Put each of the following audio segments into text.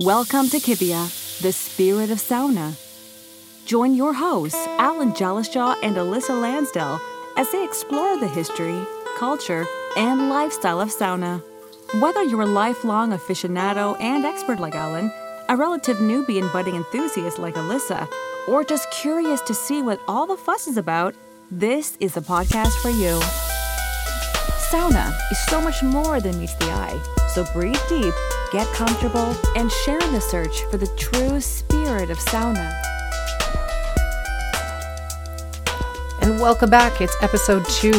Welcome to Kivia, the spirit of sauna. Join your hosts, Alan Jellishaw and Alyssa Lansdell, as they explore the history, culture, and lifestyle of sauna. Whether you're a lifelong aficionado and expert like Alan, a relative newbie and budding enthusiast like Alyssa, or just curious to see what all the fuss is about, this is a podcast for you. Sauna is so much more than meets the eye, so breathe deep, get comfortable, and share in the search for the true spirit of sauna. And welcome back. It's episode two,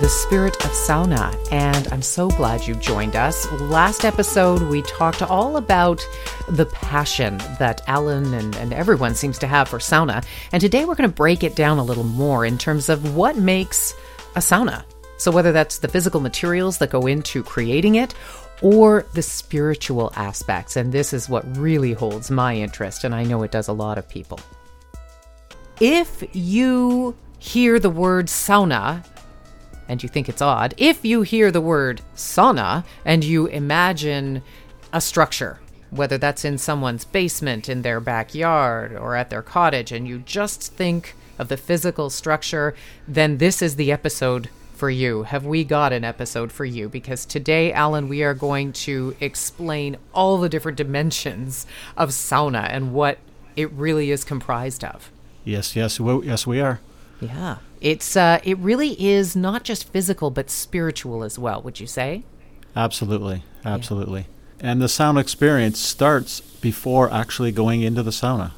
The Spirit of Sauna. And I'm so glad you joined us. Last episode, we talked all about the passion that Alan and, and everyone seems to have for sauna. And today we're going to break it down a little more in terms of what makes a sauna. So, whether that's the physical materials that go into creating it or the spiritual aspects. And this is what really holds my interest, and I know it does a lot of people. If you hear the word sauna and you think it's odd, if you hear the word sauna and you imagine a structure, whether that's in someone's basement, in their backyard, or at their cottage, and you just think of the physical structure, then this is the episode for you? Have we got an episode for you? Because today, Alan, we are going to explain all the different dimensions of sauna and what it really is comprised of. Yes, yes, we, yes, we are. Yeah, it's uh, it really is not just physical but spiritual as well. Would you say? Absolutely, absolutely. Yeah. And the sauna experience starts before actually going into the sauna.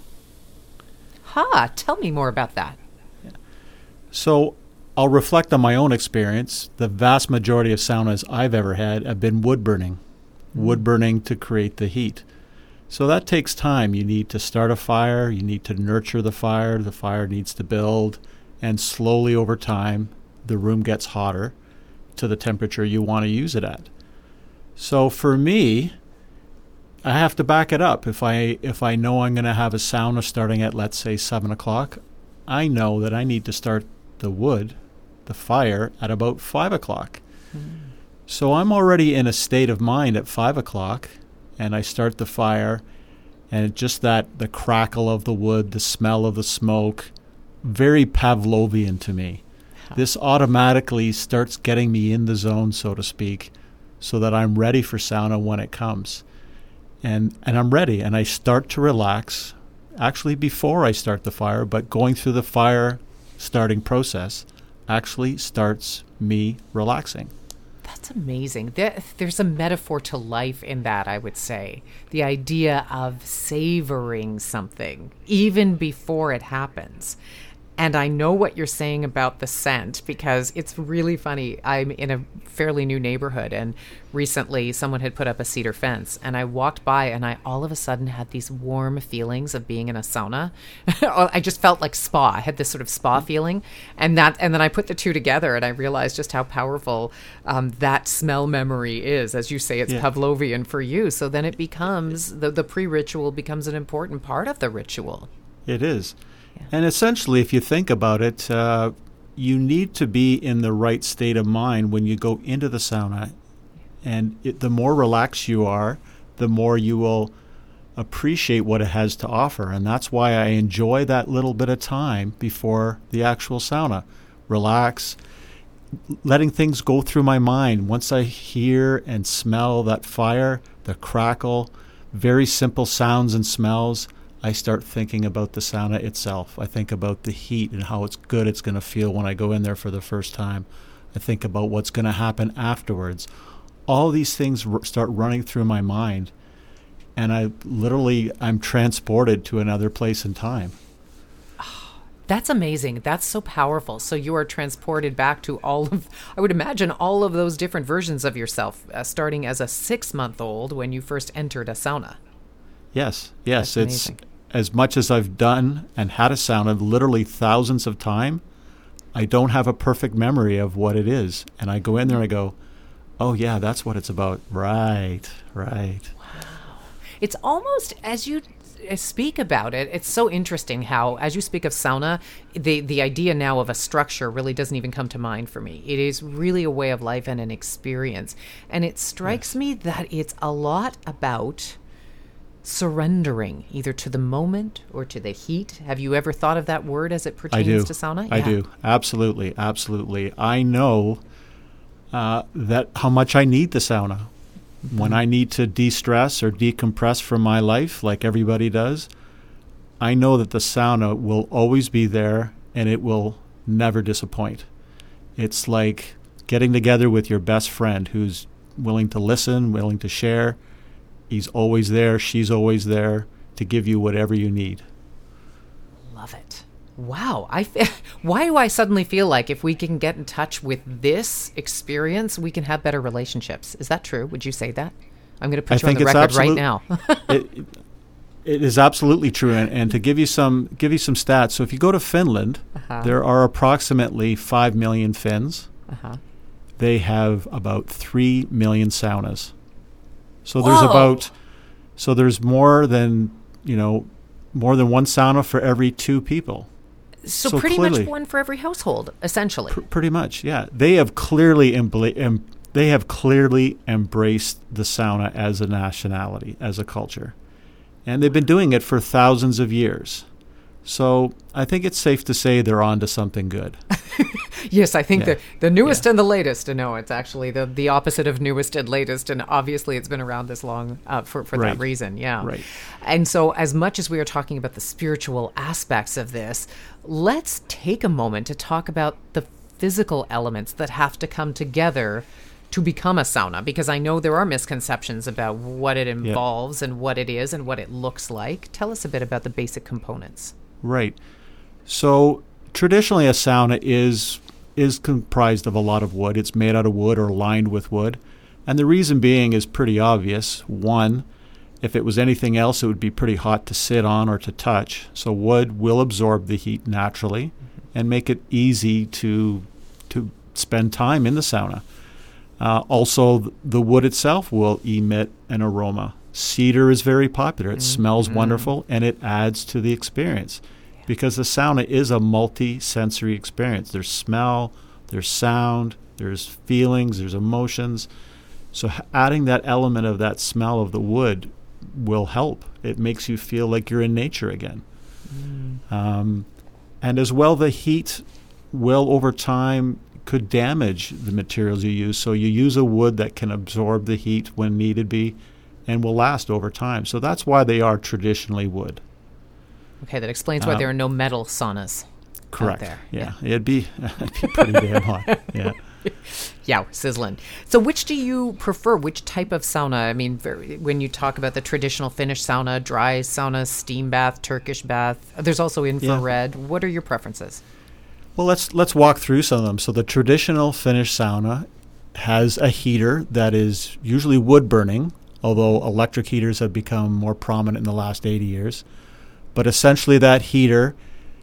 Ha! Tell me more about that. So I'll reflect on my own experience. The vast majority of saunas I've ever had have been wood burning, mm-hmm. wood burning to create the heat. So that takes time. You need to start a fire, you need to nurture the fire, the fire needs to build, and slowly over time, the room gets hotter to the temperature you want to use it at. So for me, I have to back it up. If I if I know I'm going to have a sauna starting at let's say seven o'clock, I know that I need to start the wood the fire at about five o'clock. Mm. So I'm already in a state of mind at five o'clock, and I start the fire, and just that the crackle of the wood, the smell of the smoke, very Pavlovian to me. This automatically starts getting me in the zone, so to speak, so that I'm ready for sauna when it comes. And, and I'm ready, and I start to relax, actually before I start the fire, but going through the fire starting process actually starts me relaxing. That's amazing. there's a metaphor to life in that, I would say. The idea of savoring something even before it happens. And I know what you're saying about the scent because it's really funny. I'm in a fairly new neighborhood, and recently someone had put up a cedar fence, and I walked by, and I all of a sudden had these warm feelings of being in a sauna. I just felt like spa. I had this sort of spa feeling, and that, and then I put the two together, and I realized just how powerful um, that smell memory is. As you say, it's yeah. Pavlovian for you. So then it becomes the the pre ritual becomes an important part of the ritual. It is. And essentially, if you think about it, uh, you need to be in the right state of mind when you go into the sauna. And it, the more relaxed you are, the more you will appreciate what it has to offer. And that's why I enjoy that little bit of time before the actual sauna. Relax, letting things go through my mind. Once I hear and smell that fire, the crackle, very simple sounds and smells, I start thinking about the sauna itself. I think about the heat and how it's good it's going to feel when I go in there for the first time. I think about what's going to happen afterwards. All these things r- start running through my mind, and I literally I'm transported to another place in time. That's amazing. That's so powerful. So you are transported back to all of, I would imagine, all of those different versions of yourself, uh, starting as a six month old when you first entered a sauna. Yes, yes. That's it's amazing as much as I've done and had a sauna literally thousands of times, I don't have a perfect memory of what it is. And I go in there and I go, oh, yeah, that's what it's about. Right, right. Wow. It's almost as you speak about it, it's so interesting how, as you speak of sauna, the the idea now of a structure really doesn't even come to mind for me. It is really a way of life and an experience, and it strikes yes. me that it's a lot about surrendering either to the moment or to the heat. Have you ever thought of that word as it pertains to sauna? I Yeah. do. Absolutely. Absolutely. I know uh, that how much I need the sauna. When I need to de stress or decompress from my life, like everybody does, I know that the sauna will always be there and it will never disappoint. It's like getting together with your best friend who's willing to listen, willing to share. He's always there, she's always there to give you whatever you need. Love it. Wow. I why do I suddenly feel like if we can get in touch with this experience, we can have better relationships? Is that true? Would you say that? I'm going to put I you on the record right now. it, it is absolutely true. And, and to give you some give you some stats, so if you go to Finland, Uh-huh. there are approximately five million Finns. uh-huh. They have about three million saunas. So there's Whoa. about so there's more than you know more than one sauna for every two people. So, So pretty clearly- much one for every household, essentially. Pr- pretty much, yeah. They have clearly embla- em- they have clearly embraced the sauna as a nationality, as a culture, and they've been doing it for thousands of years. So I think it's safe to say they're on to something good. Yes, I think Yeah. the the newest Yeah. and the latest. No, it's actually the the opposite of newest and latest, and obviously it's been around this long uh, for for that reason. Yeah, Right. And so, as much as we are talking about the spiritual aspects of this, let's take a moment to talk about the physical elements that have to come together to become a sauna because I know there are misconceptions about what it involves and what it is and what it looks like. Tell us a bit about the basic components. Right. So traditionally, a sauna is is comprised of a lot of wood. It's made out of wood or lined with wood, and the reason being is pretty obvious. One, if it was anything else, it would be pretty hot to sit on or to touch. So wood will absorb the heat naturally, and make it easy to to spend time in the sauna. Uh, also, the wood itself will emit an aroma. Cedar is very popular. It smells wonderful and it adds to the experience because the sauna is a multi sensory experience. There's smell, there's sound, there's feelings, there's emotions. So, adding that element of that smell of the wood will help. It makes you feel like you're in nature again. Um, and as well, the heat will over time could damage the materials you use. So you use a wood that can absorb the heat when needed be and will last over time. So that's why they are traditionally wood. Okay, that explains why Uh, there are no metal saunas. Correct. there, Yeah. It'd be it'd be pretty damn hot. Yeah. Yeah, sizzling. So, which do you prefer? Which type of sauna? I mean, very, when you talk about the traditional Finnish sauna, dry sauna, steam bath, Turkish bath, there's also infrared. What are your preferences? Well, let's let's walk through some of them. So the traditional Finnish sauna has a heater that is usually wood burning, although electric heaters have become more prominent in the last 80 years. But essentially, that heater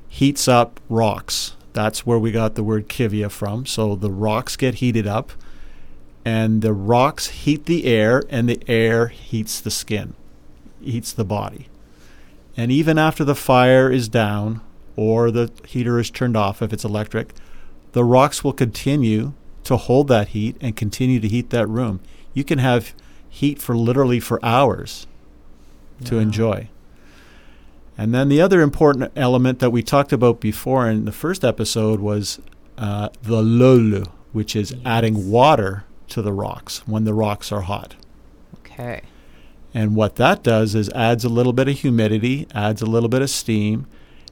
heats up rocks. That's where we got the word kivia from. So the rocks get heated up, and the rocks heat the air, and the air heats the skin, heats the body. And even after the fire is down or the heater is turned off if it's electric, the rocks will continue to hold that heat and continue to heat that room. You can have heat for literally for hours to enjoy. And then the other important element that we talked about before in the first episode was uh, the löyly, which is adding water to the rocks when the rocks are hot. Okay. And what that does is adds a little bit of humidity, adds a little bit of steam.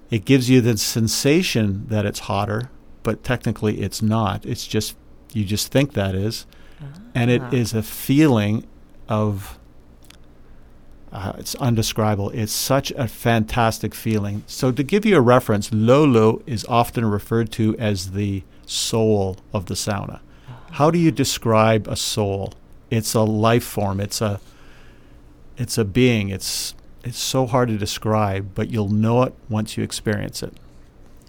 It gives you the sensation that it's hotter, but technically it's not. It's just you just think that is. And it Ah. is a feeling of uh, it's undescribable. It's such a fantastic feeling. So to give you a reference, löyly is often referred to as the soul of the sauna. How do you describe a soul? It's a life form. It's a it's a being. It's it's so hard to describe, but you'll know it once you experience it.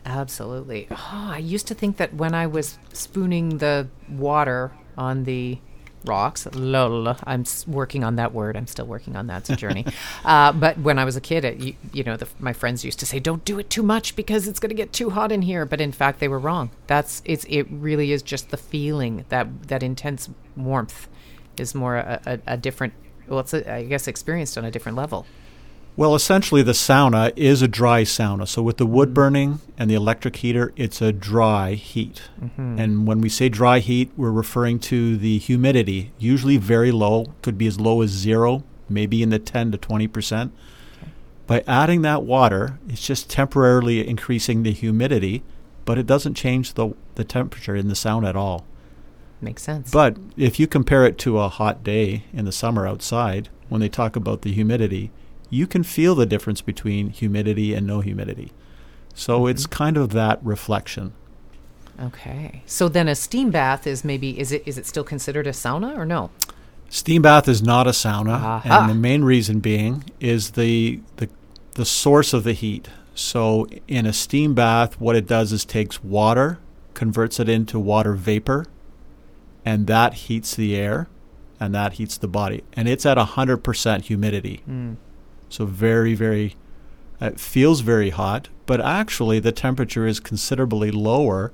Absolutely. Oh, I used to think that when I was spooning the water on the rocks, lol, I'm working on that word. I'm still working on that. It's a journey. uh, but when I was a kid, it, you, you know, the, my friends used to say, "Don't do it too much because it's going to get too hot in here." But in fact, they were wrong. That's it's. It really is just the feeling that that intense warmth is more a, a, a different. Well, it's a, I guess experienced on a different level. Well, essentially, the sauna is a dry sauna. So, with the wood mm-hmm. burning and the electric heater, it's a dry heat. Mm-hmm. And when we say dry heat, we're referring to the humidity, usually very low, could be as low as zero, maybe in the 10 to 20 percent. By adding that water, it's just temporarily increasing the humidity, but it doesn't change the, the temperature in the sauna at all. Makes sense. But if you compare it to a hot day in the summer outside, when they talk about the humidity, you can feel the difference between humidity and no humidity. So mm-hmm. it's kind of that reflection. okay. So then a steam bath is maybe is it is it still considered a sauna or no? Steam bath is not a sauna, Aha. and the main reason being is the, the the source of the heat. So in a steam bath, what it does is takes water, converts it into water vapor, and that heats the air, and that heats the body, and it's at hundred percent humidity. Mm. So very very, it feels very hot, but actually the temperature is considerably lower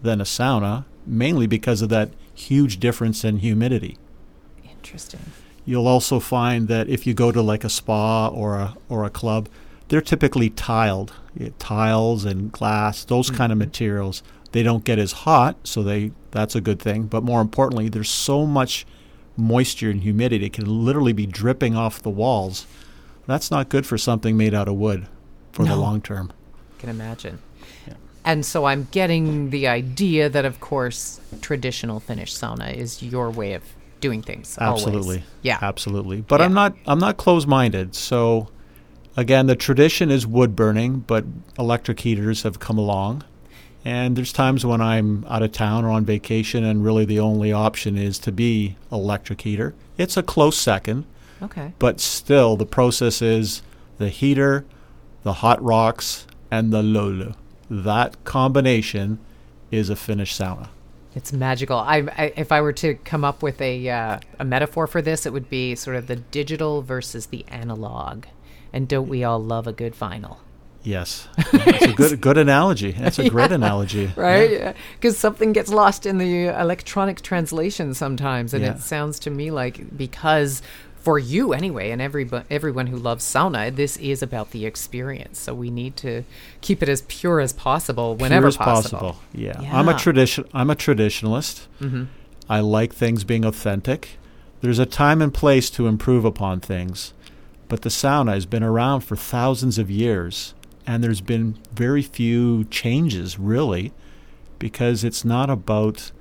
than a sauna, mainly because of that huge difference in humidity. Interesting. You'll also find that if you go to like a spa or a or a club, they're typically tiled, tiles and glass, those kind of mm-hmm. materials. They don't get as hot, so they that's a good thing. But more importantly, there's so much moisture and humidity; it can literally be dripping off the walls. That's not good for something made out of wood for the long term. Can imagine. And so I'm getting the idea that, of course, traditional Finnish sauna is your way of doing things. always. Absolutely. Yeah. Absolutely. But Yeah. I'm not I'm not closed-minded. So again, the tradition is wood burning, but electric heaters have come along. And there's times when I'm out of town or on vacation and really the only option is to be electric heater. It's a close second, Okay. but still the process is the heater, the hot rocks, and the löyly. That combination is a Finnish sauna. It's magical. I, I, if I were to come up with a uh, a metaphor for this, it would be sort of the digital versus the analog. And don't we all love a good vinyl? Yes. It's a good good analogy. That's a great analogy. right? Because something gets lost in the electronic translation sometimes, and Yeah. it sounds to me like because for you anyway, and every everyone who loves sauna, this is about the experience. So we need to keep it as pure as possible whenever Pure as possible. Yeah. I'm a tradition. I'm a traditionalist. Mm-hmm. I like things being authentic. There's a time and place to improve upon things, but the sauna has been around for thousands of years, and there's been very few changes really, because it's not about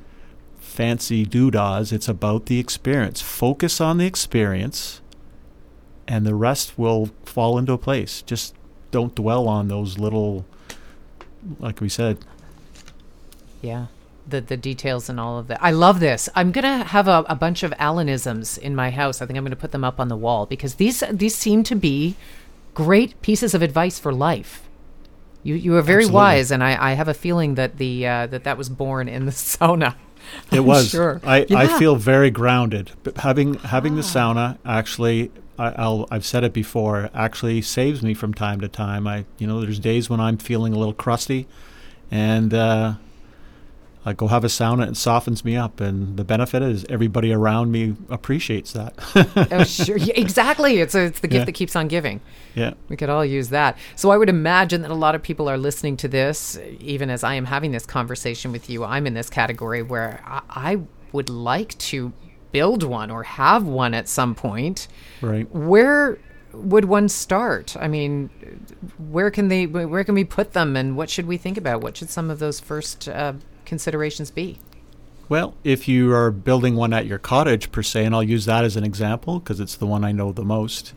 fancy doodahs. It's about the experience. Focus on the experience, and the rest will fall into place. Just don't dwell on those little, like we said, Yeah. The, the details and all of that. I love this. I'm gonna have a, a bunch of Alanisms in my house. I think I'm gonna put them up on the wall because these these seem to be great pieces of advice for life. You you are very Absolutely. wise, and I, I have a feeling that the uh, that that was born in the sauna. It I'm was. sure. I, I Yeah. Ah. feel very grounded. But having having the sauna actually, I, I'll I've said it before. Actually saves me from time to time. I you know there's days when I'm feeling a little crusty, and uh, I go have a sauna and it softens me up. And the benefit is everybody around me appreciates that. oh, sure. Yeah, exactly. It's a, it's the gift Yeah. that keeps on giving. yeah. We could all use that. So I would imagine that a lot of people are listening to this, even as I am having this conversation with you. I'm in this category where I, I would like to build one or have one at some point. Right. Where would one start? I mean, where can they? Where can we put them? And what should we think about? What should some of those first uh, considerations be? Well, if you are building one at your cottage per se, and I'll use that as an example because it's the one I know the most,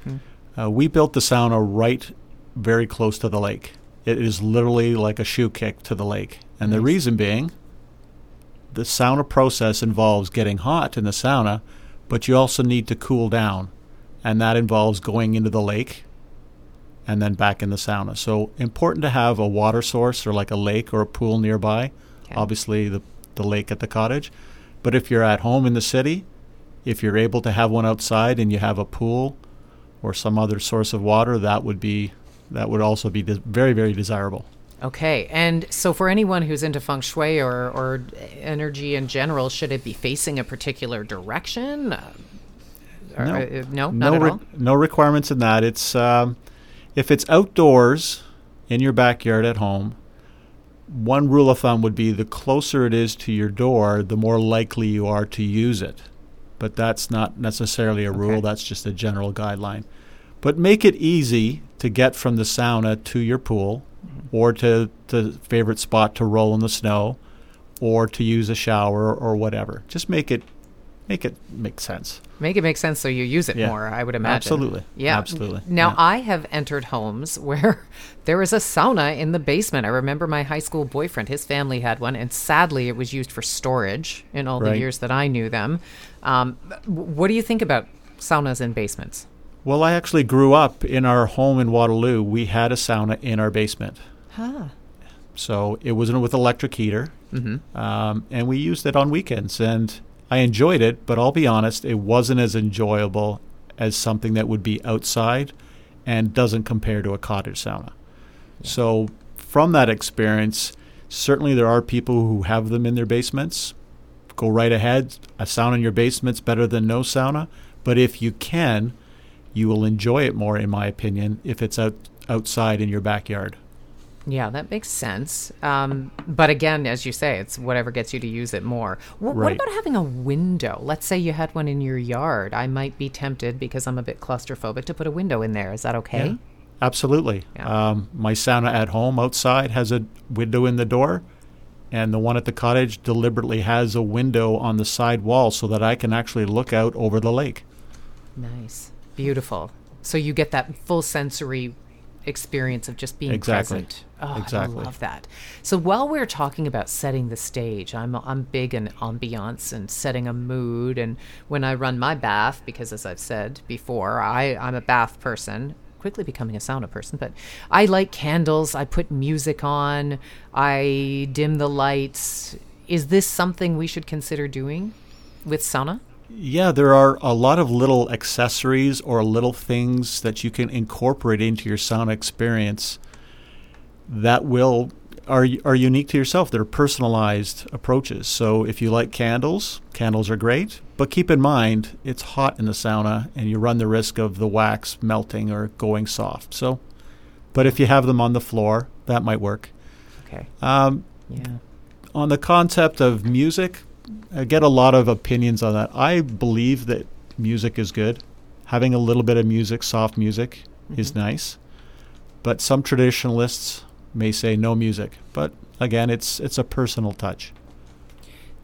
uh, we built the sauna right very close to the lake. It is literally like a shoe kick to the lake. And the reason being, the sauna process involves getting hot in the sauna, but you also need to cool down. And that involves going into the lake and then back in the sauna. So, important to have a water source or like a lake or a pool nearby. Okay. Obviously, the, the lake at the cottage. But if you're at home in the city, if you're able to have one outside and you have a pool or some other source of water, that would be that would also be very very desirable. Okay, and so for anyone who's into feng shui or, or energy in general, should it be facing a particular direction? Uh, or- No. uh, no, not no, at re- no requirements in that. It's um, If it's outdoors in your backyard at home, one rule of thumb would be the closer it is to your door, the more likely you are to use it. But that's not necessarily a rule, Okay. that's just a general guideline. But make it easy to get from the sauna to your pool or to the favorite spot to roll in the snow or to use a shower or whatever. Just make it make it make sense. Make it make sense so you use it Yeah. more, I would imagine. Absolutely. Yeah. Absolutely. Now, Yeah. I have entered homes where there is a sauna in the basement. I remember my high school boyfriend, his family had one, and sadly, it was used for storage in all the years that I knew them. Um, what do you think about saunas in basements? Well, I actually grew up in our home in Waterloo. We had a sauna in our basement. Huh. So it wasn't with electric heater. Mm-hmm. Um, and we used it on weekends. And I enjoyed it, but I'll be honest, it wasn't as enjoyable as something that would be outside and doesn't compare to a cottage sauna. So from that experience, certainly there are people who have them in their basements. Go right ahead. A sauna in your basement's better than no sauna. But if you can, you will enjoy it more, in my opinion, if it's out outside in your backyard. Yeah, that makes sense. Um, but again, as you say, it's whatever gets you to use it more. Wh- What about having a window? Let's say you had one in your yard. I might be tempted because I'm a bit claustrophobic to put a window in there. Is that okay? Yeah, absolutely. Yeah. Um, my sauna at home outside has a window in the door, and the one at the cottage deliberately has a window on the side wall so that I can actually look out over the lake. Nice. Beautiful. So you get that full sensory experience of just being Exactly. present. Oh, Exactly. I love that. So while we're talking about setting the stage, I'm I'm big in ambiance and setting a mood. And when I run my bath, because as I've said before, I I'm a bath person. Quickly becoming a sauna person, but I light candles. I put music on. I dim the lights. Is this something we should consider doing with sauna? Yeah, there are a lot of little accessories or little things that you can incorporate into your sauna experience that will are are unique to yourself. They're personalized approaches. So if you like candles, candles are great, but keep in mind it's hot in the sauna and you run the risk of the wax melting or going soft. So but if you have them on the floor, that might work. Okay. Um, Yeah. on the concept of music, I get a lot of opinions on that. I believe that music is good. Having a little bit of music, soft music, is mm-hmm. nice. But some traditionalists may say no music. But again, it's it's a personal touch.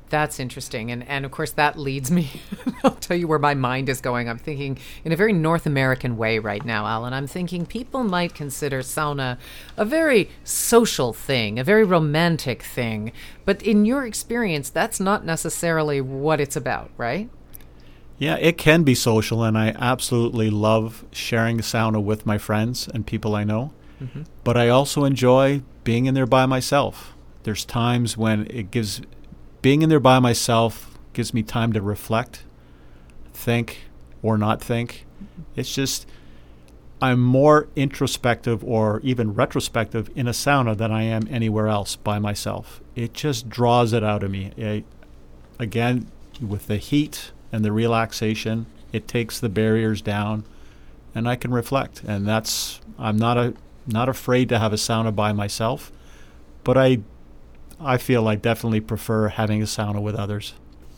That's interesting. And, and of course, that leads me. I'll tell you where my mind is going. I'm thinking in a very North American way right now, Alan. I'm thinking people might consider sauna a very social thing, a very romantic thing. But in your experience, that's not necessarily what it's about, right? Yeah, it can be social, and I absolutely love sharing sauna with my friends and people I know. Mm-hmm. But I also enjoy being in there by myself. There's times when it gives being in there by myself gives me time to reflect, think, or not think. It's just I'm more introspective or even retrospective in a sauna than I am anywhere else by myself. It just draws it out of me. Again, with the heat and the relaxation, it takes the barriers down, and I can reflect. And that's I'm not a not afraid to have a sauna by myself, but I I feel I definitely prefer having a sauna with others.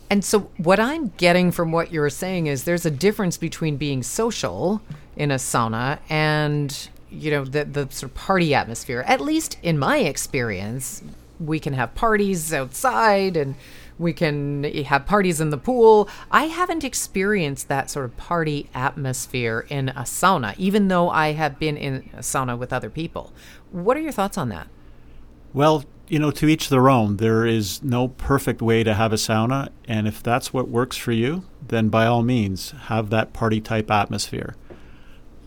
And so, what I'm getting from what you're saying is there's a difference between being social in a sauna and, you know, the, the sort of party atmosphere. At least in my experience, we can have parties outside and we can have parties in the pool. I haven't experienced that sort of party atmosphere in a sauna, even though I have been in a sauna with other people. What are your thoughts on that? Well, you know, to each their own. There is no perfect way to have a sauna, and if that's what works for you, then by all means, have that party type atmosphere.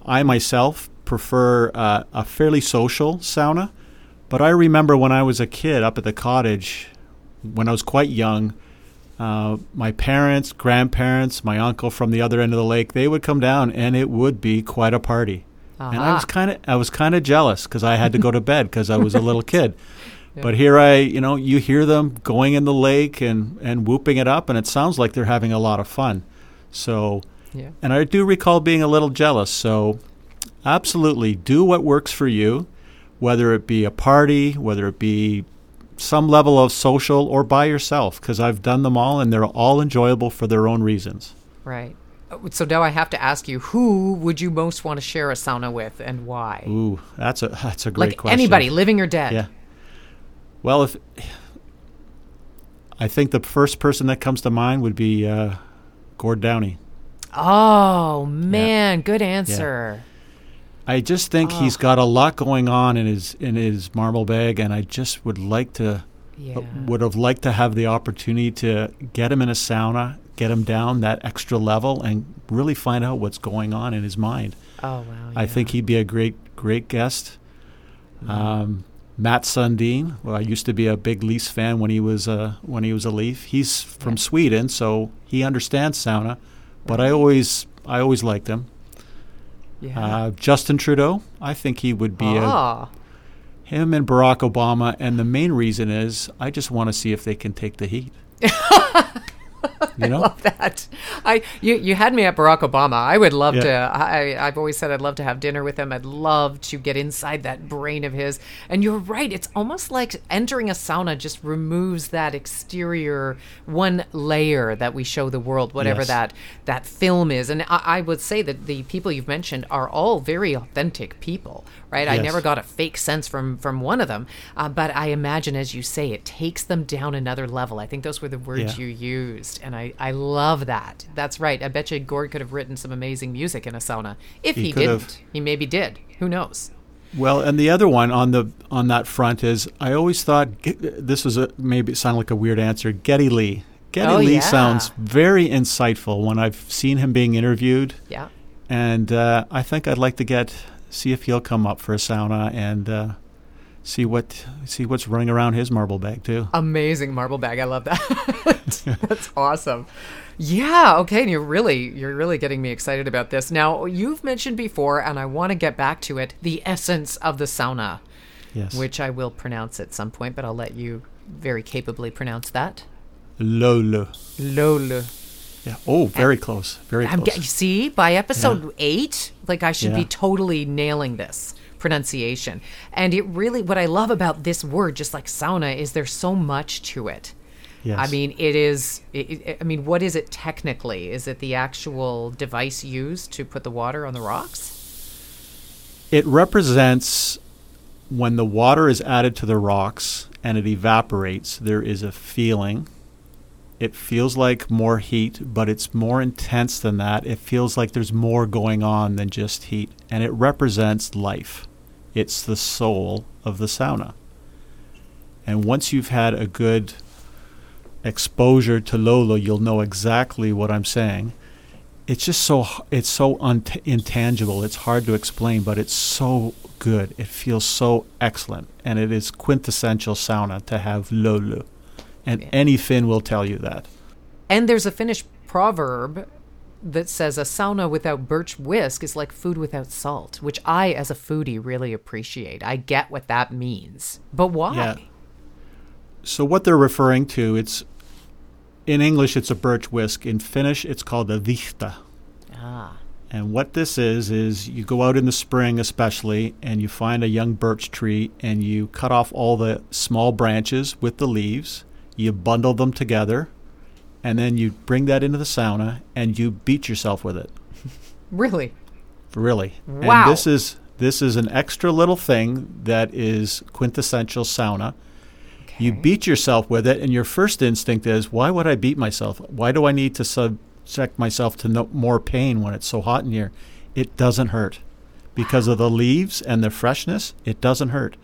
I myself prefer uh, a fairly social sauna, but I remember when I was a kid up at the cottage, when I was quite young, uh, my parents, grandparents, my uncle from the other end of the lake, they would come down, and it would be quite a party. And I was kind of I was kind of jealous because I had to go to bed because I was a little kid. But here I, you know, you hear them going in the lake and and whooping it up, and it sounds like they're having a lot of fun. So, Yeah. and I do recall being a little jealous. So, Absolutely. Do what works for you, whether it be a party, whether it be some level of social or by yourself, because I've done them all and they're all enjoyable for their own reasons. Right. Uh, So now I have to ask you, who would you most want to share a sauna with and why? Ooh, that's a that's a great like question. anybody, living or dead. Yeah. Well, if I think the first person that comes to mind would be uh, Gord Downie. Oh man, good answer. I just think he's got a lot going on in his in his marble bag, and I just would like to Yeah. would have liked to have the opportunity to get him in a sauna, get him down that extra level, and really find out what's going on in his mind. Oh wow. I think he'd be a great great guest. Um, Mats Sundin, well, I used to be a big Leafs fan when he was uh, when he was a Leaf. He's from. Sweden, so he understands sauna. But I always I always liked him. Yeah. Uh, Justin Trudeau, I think he would be a, ah. him and Barack Obama, and the main reason is I just want to see if they can take the heat. you know, love that. I you you had me at Barack Obama. I would love Yeah. to. I I've always said I'd love to have dinner with him. I'd love to get inside that brain of his. And you're right. It's almost like entering a sauna just removes that exterior one layer that we show the world, whatever Yes. that that film is. And I, I would say that the people you've mentioned are all very authentic people. Right. I never got a fake sense from from one of them. Uh, but I imagine, as you say, it takes them down another level. I think those were the words Yeah. you used, and I, I love that. That's right. I bet you Gord could have written some amazing music in a sauna. If he, He didn't, have. he maybe did. Who knows? Well, and the other one on the on that front is I always thought this was a maybe it sounded like a weird answer. Geddy Lee. Geddy Oh, Lee yeah. sounds very insightful when I've seen him being interviewed, Yeah. and uh, I think I'd like to get see if he'll come up for a sauna and uh, see what see what's running around his marble bag too. Amazing marble bag. I love that. That's awesome. Yeah, okay, and you're really you're really getting me excited about this. Now, you've mentioned before and I want to get back to it, the essence of the sauna, Yes, which I will pronounce at some point, but I'll let you very capably pronounce that. löyly. Lol. Yeah. Oh, very close. Very I'm close. get, see by episode eight, like I should be totally nailing this pronunciation. And it really, what I love about this word, just like sauna, is there's so much to it. yes. I mean, it is. It, it- I mean, what is it technically? Is it the actual device used to put the water on the rocks? It represents when the water is added to the rocks and it evaporates, there is a feeling. It feels like more heat, but it's more intense than that. It feels like there's more going on than just heat. And it represents life. It's the soul of the sauna. And once you've had a good exposure to löyly, you'll know exactly what I'm saying it's just so it's so unt- intangible. It's hard to explain, but it's so good. It feels so excellent, and it is quintessential sauna to have löyly, and Yeah. any Finn will tell you that. And there's a Finnish proverb that says a sauna without birch whisk is like food without salt, which I, as a foodie, really appreciate. I get what that means, but why? Yeah. So what they're referring to, it's in English it's a birch whisk. In Finnish it's called a vihta. Ah, And what this is is you go out in the spring especially and you find a young birch tree and you cut off all the small branches with the leaves, you bundle them together, and then you bring that into the sauna and you beat yourself with it. really? Really. Wow. And this is this is an extra little thing that is quintessential sauna. Okay. You beat yourself with it, and your first instinct is, why would I beat myself? Why do I need to subject myself to no more pain when it's so hot in here? It doesn't hurt. Because of the leaves and the freshness, it doesn't hurt.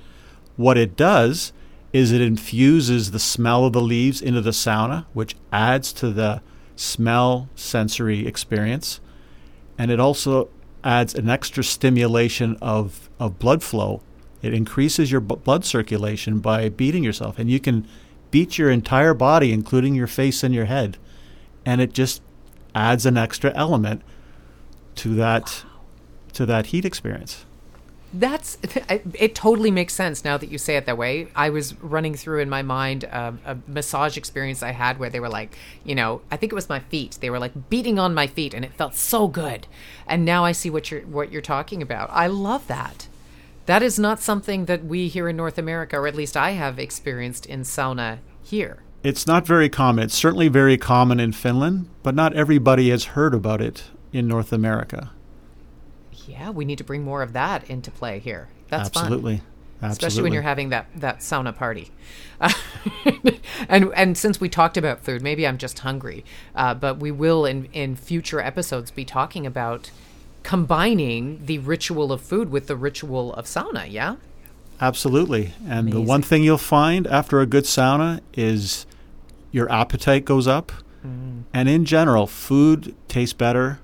What it does is it infuses the smell of the leaves into the sauna, which adds to the smell sensory experience. And it also adds an extra stimulation of, of blood flow. It increases your b- blood circulation by beating yourself. And you can beat your entire body, including your face and your head. And it just adds an extra element to that to that heat experience. That's it. Totally makes sense now that you say it that way. I was running through in my mind a, a massage experience I had where they were like, you know, I think it was my feet. They were like beating on my feet, and it felt so good. And now I see what you're what you're talking about. I love that. That is not something that we here in North America, or at least I have experienced in sauna here. It's not very common. It's certainly very common in Finland, but not everybody has heard about it in North America yeah, we need to bring more of that into play here. That's absolutely. Fun. Absolutely. Especially when you're having that, that sauna party. Uh, and and since we talked about food, maybe I'm just hungry. Uh, but we will in, in future episodes be talking about combining the ritual of food with the ritual of sauna, yeah? Absolutely. And Amazing. the one thing you'll find after a good sauna is your appetite goes up. Mm. And in general, food tastes better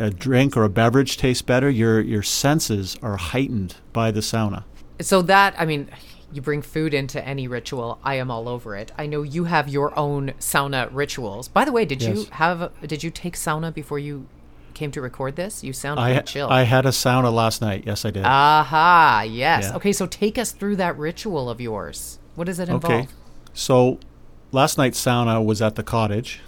a drink or a beverage tastes better, your your senses are heightened by the sauna. So that I mean, you bring food into any ritual, I am all over it. I know you have your own sauna rituals. By the way, did yes. you have did you take sauna before you came to record this? You sound I, chill. I had a sauna last night. Yes, I did. Aha, yes. Yeah. Okay, so take us through that ritual of yours. What does it involve? Okay. So last night's sauna was at the cottage.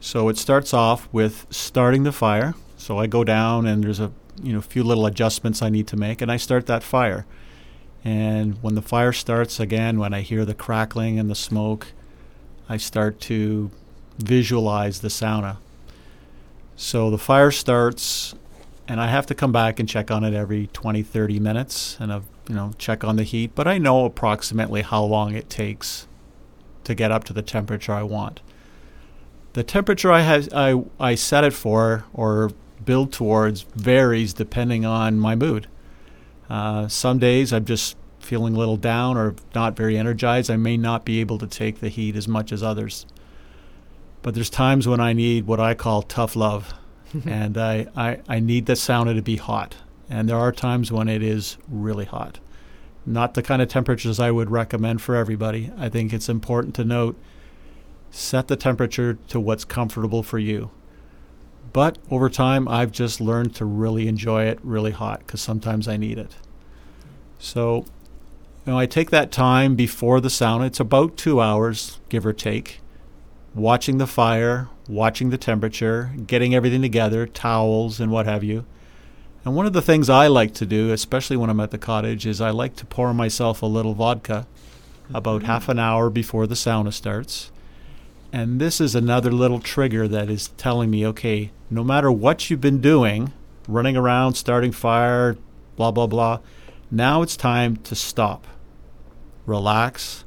So it starts off with starting the fire. So I go down and there's a you know few little adjustments I need to make, and I start that fire. And when the fire starts again, when I hear the crackling and the smoke, I start to visualize the sauna. So the fire starts, and I have to come back and check on it every 20, 30 minutes, and I've, you know check on the heat. But I know approximately how long it takes to get up to the temperature I want. The temperature I have I, I set it for, or build towards varies depending on my mood. Uh, some days I'm just feeling a little down or not very energized. I may not be able to take the heat as much as others. But there's times when I need what I call tough love, and I, I, I need the sauna to be hot. And there are times when it is really hot. Not the kind of temperatures I would recommend for everybody. I think it's important to note set the temperature to what's comfortable for you. But over time, I've just learned to really enjoy it really hot because sometimes I need it. So, you know, I take that time before the sauna. It's about two hours, give or take, watching the fire, watching the temperature, getting everything together, towels and what have you. And one of the things I like to do, especially when I'm at the cottage, is I like to pour myself a little vodka about mm-hmm. half an hour before the sauna starts. And this is another little trigger that is telling me, okay, no matter what you've been doing, running around, starting fire, blah, blah, blah, now it's time to stop, relax,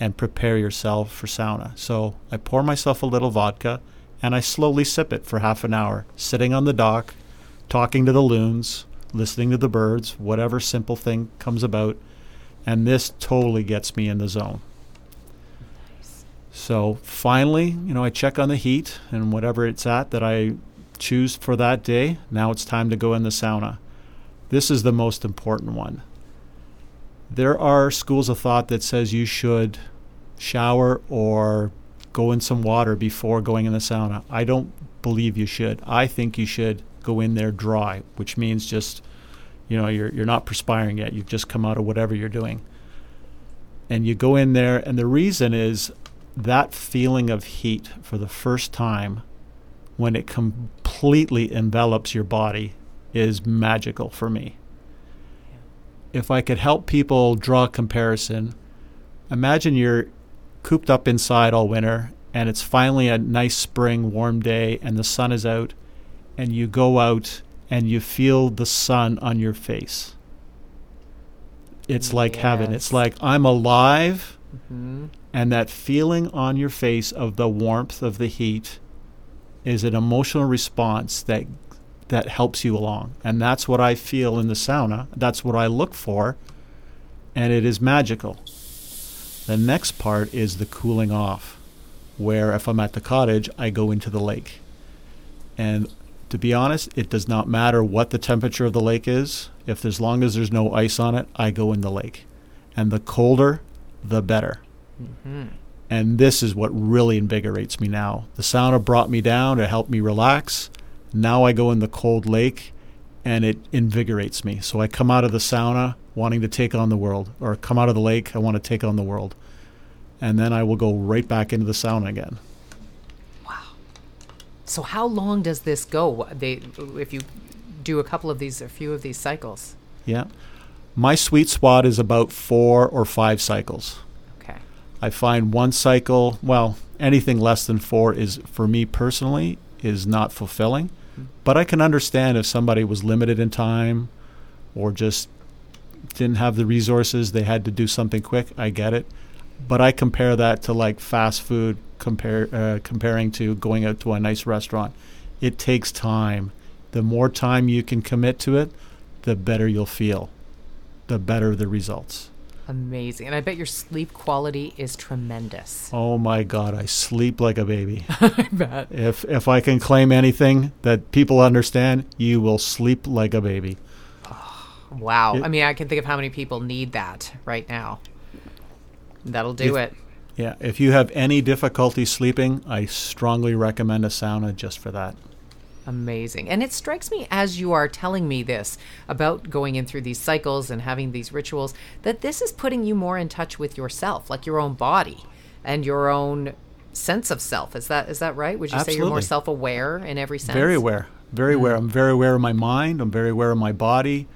and prepare yourself for sauna. So I pour myself a little vodka and I slowly sip it for half an hour, sitting on the dock, talking to the loons, listening to the birds, whatever simple thing comes about. And this totally gets me in the zone. So finally, you know, I check on the heat and whatever it's at that I choose for that day. Now it's time to go in the sauna. This is the most important one. There are schools of thought that says you should shower or go in some water before going in the sauna. I don't believe you should. I think you should go in there dry, which means just you know, you're you're not perspiring yet. You've just come out of whatever you're doing. And you go in there and the reason is that feeling of heat for the first time when it completely envelops your body is magical for me. If I could help people draw a comparison, imagine you're cooped up inside all winter and it's finally a nice spring warm day and the sun is out and you go out and you feel the sun on your face. It's like yes. heaven. It's like I'm alive mm-hmm. And that feeling on your face of the warmth of the heat is an emotional response that that helps you along. And that's what I feel in the sauna. That's what I look for. And it is magical. The next part is the cooling off, where if I'm at the cottage, I go into the lake. And to be honest, it does not matter what the temperature of the lake is. If as long as there's no ice on it, I go in the lake. And the colder, the better. Mm-hmm. And this is what really invigorates me now. The sauna brought me down to help me relax. Now I go in the cold lake and it invigorates me. So I come out of the sauna wanting to take on the world, or come out of the lake, I want to take on the world. And then I will go right back into the sauna again. Wow. So how long does this go? They, if you do a couple of these, a few of these cycles. Yeah. My sweet spot is about four or five cycles. Okay. I find one cycle, well, anything less than four is, for me personally, is not fulfilling. But I can understand if somebody was limited in time or just didn't have the resources, they had to do something quick. I get it. But I compare that to like fast food, compare uh, comparing to going out to a nice restaurant. It takes time. The more time you can commit to it, the better you'll feel. The better the results. Amazing. And I bet your sleep quality is tremendous. Oh my God, I sleep like a baby. I bet. if if I can claim anything that people understand, you will sleep like a baby. Wow. It- I mean, I can think of how many people need that right now. That'll do If- it. Yeah, if you have any difficulty sleeping, I strongly recommend a sauna just for that. Amazing. And it strikes me as you are telling me this about going in through these cycles and having these rituals that this is putting you more in touch with yourself, like your own body and your own sense of self. Is that is that right? Would you say you're more self-aware in every sense? Very aware. Very mm. aware. I'm very aware of my mind. I'm very aware of my body.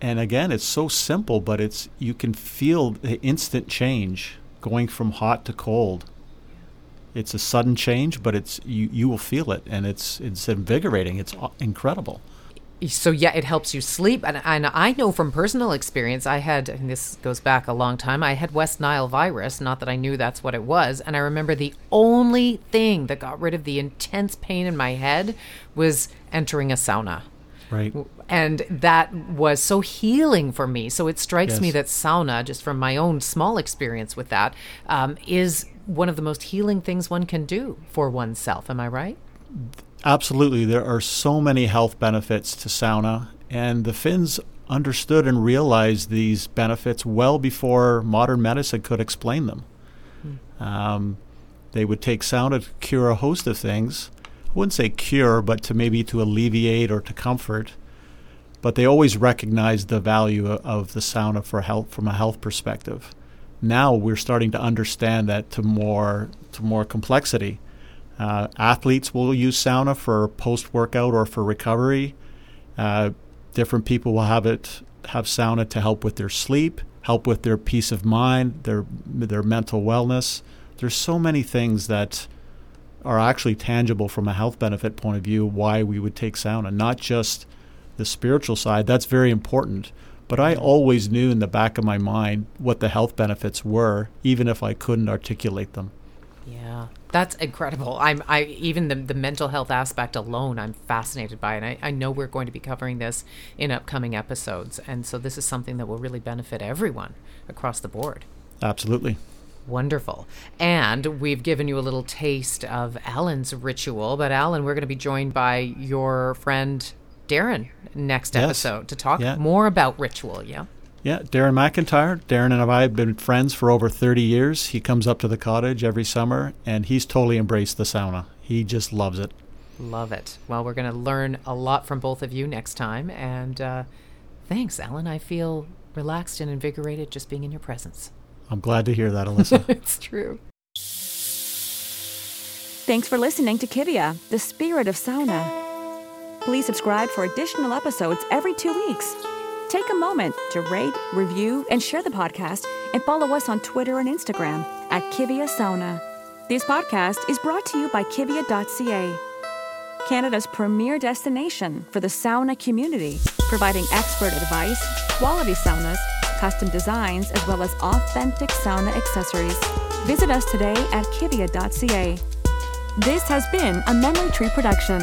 And again, it's so simple, but it's you can feel the instant change going from hot to cold. It's a sudden change, but it's you, you will feel it and it's it's invigorating. It's incredible. so yeah it helps you sleep and, and i know from personal experience i had and this goes back a long time i had west nile virus not that i knew that's what it was and i remember the only thing that got rid of the intense pain in my head was entering a sauna Right. and that was so healing for me so it strikes me that sauna just from my own small experience with that um, is one of the most healing things one can do for oneself am i right Absolutely. There are so many health benefits to sauna, and the Finns understood and realized these benefits well before modern medicine could explain them. Um, they would take sauna to cure a host of things. I wouldn't say cure, but to maybe to alleviate or to comfort. But they always recognized the value of the sauna for health from a health perspective. Now we're starting to understand that to more to more complexity. Uh, athletes will use sauna for post workout or for recovery. Uh, different people will have it have sauna to help with their sleep, help with their peace of mind, their their mental wellness. There's so many things that are actually tangible from a health benefit point of view why we would take sauna, not just the spiritual side. That's very important. But I always knew in the back of my mind what the health benefits were, even if I couldn't articulate them. Yeah, that's incredible. I'm I even the the mental health aspect alone, I'm fascinated by, and I, I know we're going to be covering this in upcoming episodes, and so this is something that will really benefit everyone across the board. Absolutely. Wonderful. And we've given you a little taste of Alan's ritual, but Alan, we're going to be joined by your friend Darren next Yes. episode to talk Yeah. more about ritual. Yeah. Yeah, Darren McIntyre. Darren and I have been friends for over 30 years. He comes up to the cottage every summer, and he's totally embraced the sauna. He just loves it. Love it. Well, we're going to learn a lot from both of you next time. And uh, thanks, Alan. I feel relaxed and invigorated just being in your presence. I'm glad to hear that, Alyssa. it's true. Thanks for listening to Kivia, the spirit of sauna. Please subscribe for additional episodes every two weeks. Take a moment to rate, review, and share the podcast, and follow us on Twitter and Instagram at Kivia Sauna. This podcast is brought to you by Kivia.ca, Canada's premier destination for the sauna community, providing expert advice, quality saunas, custom designs, as well as authentic sauna accessories. Visit us today at Kivia.ca. This has been a Memory Tree production.